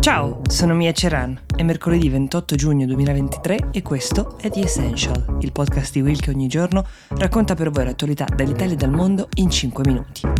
Ciao, sono Mia Ceran. È mercoledì 28 giugno 2023 e questo è The Essential, il podcast di Will che ogni giorno racconta per voi l'attualità dall'Italia e dal mondo in 5 minuti.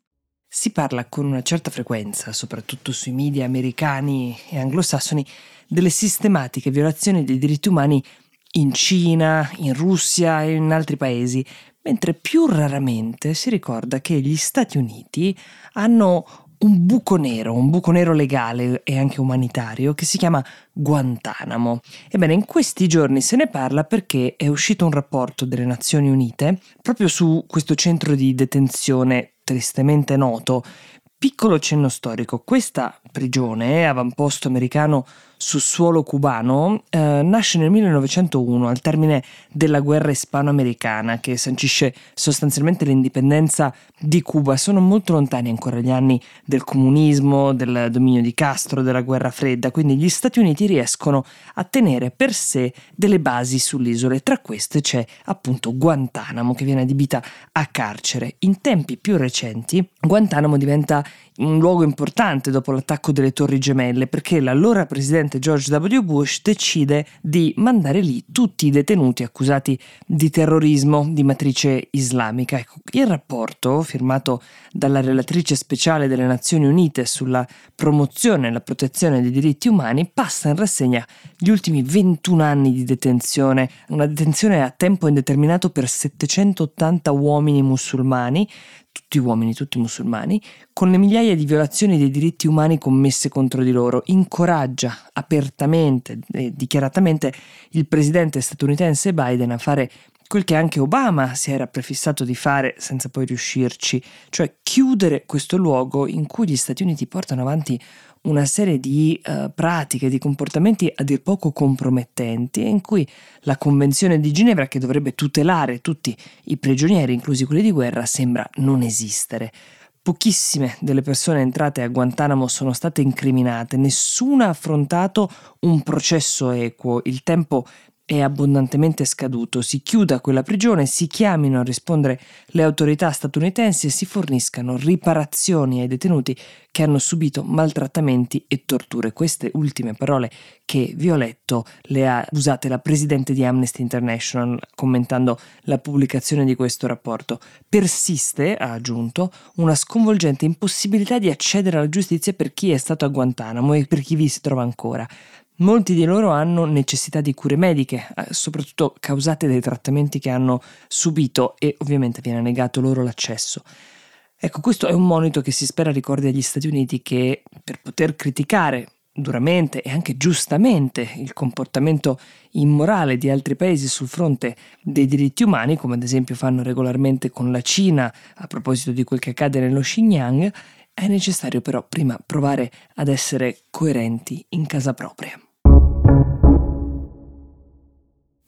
Si parla con una certa frequenza, soprattutto sui media americani e anglosassoni, delle sistematiche violazioni dei diritti umani in Cina, in Russia e in altri paesi, mentre più raramente si ricorda che gli Stati Uniti hanno un buco nero, un buco nero legale e anche umanitario che si chiama Guantanamo. Ebbene, in questi giorni se ne parla perché è uscito un rapporto delle Nazioni Unite proprio su questo centro di detenzione tristemente noto. Piccolo cenno storico, questa prigione, avamposto americano su suolo cubano, eh, nasce nel 1901 al termine della guerra ispano-americana che sancisce sostanzialmente l'indipendenza di Cuba. Sono molto lontani ancora gli anni del comunismo, del dominio di Castro, della guerra fredda, quindi gli Stati Uniti riescono a tenere per sé delle basi sull'isola e tra queste c'è appunto Guantanamo che viene adibita a carcere. In tempi più recenti Guantanamo diventa un luogo importante dopo l'attacco delle Torri Gemelle perché l'allora presidente George W. Bush decide di mandare lì tutti i detenuti accusati di terrorismo di matrice islamica. Ecco, il rapporto, firmato dalla relatrice speciale delle Nazioni Unite sulla promozione e la protezione dei diritti umani, passa in rassegna gli ultimi 21 anni di detenzione, una detenzione a tempo indeterminato per 780 uomini musulmani, tutti uomini, tutti musulmani, con le migliaia di violazioni dei diritti umani commesse contro di loro, incoraggia apertamente e dichiaratamente il presidente statunitense Biden a fare quel che anche Obama si era prefissato di fare senza poi riuscirci, cioè chiudere questo luogo in cui gli Stati Uniti portano avanti una serie di uh, pratiche, di comportamenti a dir poco compromettenti, in cui la Convenzione di Ginevra, che dovrebbe tutelare tutti i prigionieri, inclusi quelli di guerra, sembra non esistere. Pochissime delle persone entrate a Guantanamo sono state incriminate, nessuno ha affrontato un processo equo, il tempo è abbondantemente scaduto, si chiuda quella prigione, si chiamino a rispondere le autorità statunitensi e si forniscano riparazioni ai detenuti che hanno subito maltrattamenti e torture. Queste ultime parole che vi ho letto le ha usate la presidente di Amnesty International commentando la pubblicazione di questo rapporto. Persiste, ha aggiunto, una sconvolgente impossibilità di accedere alla giustizia per chi è stato a Guantanamo e per chi vi si trova ancora. Molti di loro hanno necessità di cure mediche, eh, soprattutto causate dai trattamenti che hanno subito e ovviamente viene negato loro l'accesso. Ecco, questo è un monito che si spera ricordi agli Stati Uniti che per poter criticare duramente e anche giustamente il comportamento immorale di altri paesi sul fronte dei diritti umani, come ad esempio fanno regolarmente con la Cina a proposito di quel che accade nello Xinjiang, è necessario però prima provare ad essere coerenti in casa propria.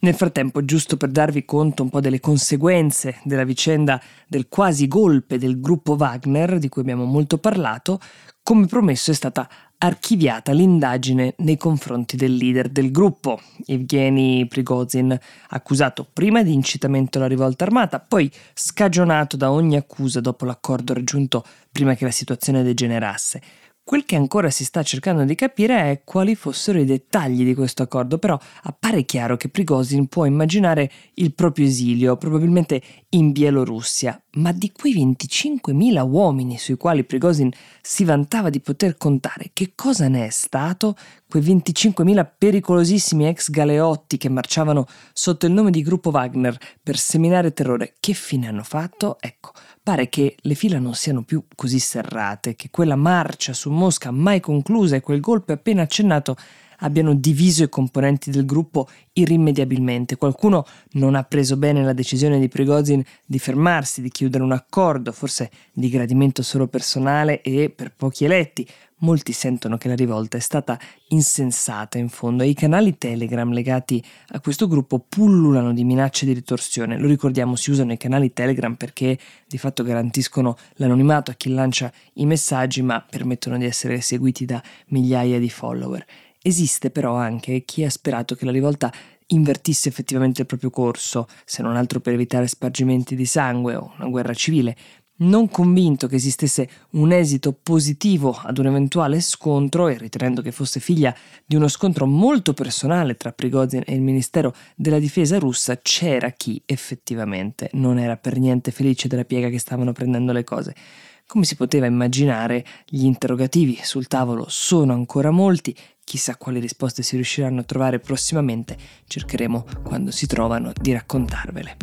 Nel frattempo, giusto per darvi conto un po' delle conseguenze della vicenda del quasi golpe del gruppo Wagner, di cui abbiamo molto parlato, come promesso è stata archiviata l'indagine nei confronti del leader del gruppo, Evgeny Prigozhin, accusato prima di incitamento alla rivolta armata, poi scagionato da ogni accusa dopo l'accordo raggiunto prima che la situazione degenerasse. Quel che ancora si sta cercando di capire è quali fossero i dettagli di questo accordo, però appare chiaro che Prigozhin può immaginare il proprio esilio, probabilmente in Bielorussia, ma di quei 25.000 uomini sui quali Prigozhin si vantava di poter contare, che cosa ne è stato? Quei 25.000 pericolosissimi ex galeotti che marciavano sotto il nome di gruppo Wagner per seminare terrore, che fine hanno fatto? Ecco, pare che le fila non siano più così serrate, che quella marcia su Mosca mai conclusa e quel golpe appena accennato abbiano diviso i componenti del gruppo irrimediabilmente. Qualcuno non ha preso bene la decisione di Prigozhin di fermarsi, di chiudere un accordo, forse di gradimento solo personale e per pochi eletti. Molti sentono che la rivolta è stata insensata in fondo e i canali Telegram legati a questo gruppo pullulano di minacce di ritorsione. Lo ricordiamo, si usano i canali Telegram perché di fatto garantiscono l'anonimato a chi lancia i messaggi ma permettono di essere seguiti da migliaia di follower. Esiste però anche chi ha sperato che la rivolta invertisse effettivamente il proprio corso, se non altro per evitare spargimenti di sangue o una guerra civile, non convinto che esistesse un esito positivo ad un eventuale scontro e ritenendo che fosse figlia di uno scontro molto personale tra Prigozhin e il Ministero della Difesa russa, c'era chi effettivamente non era per niente felice della piega che stavano prendendo le cose. Come si poteva immaginare, gli interrogativi sul tavolo sono ancora molti, chissà quali risposte si riusciranno a trovare prossimamente, cercheremo, quando si trovano, di raccontarvele.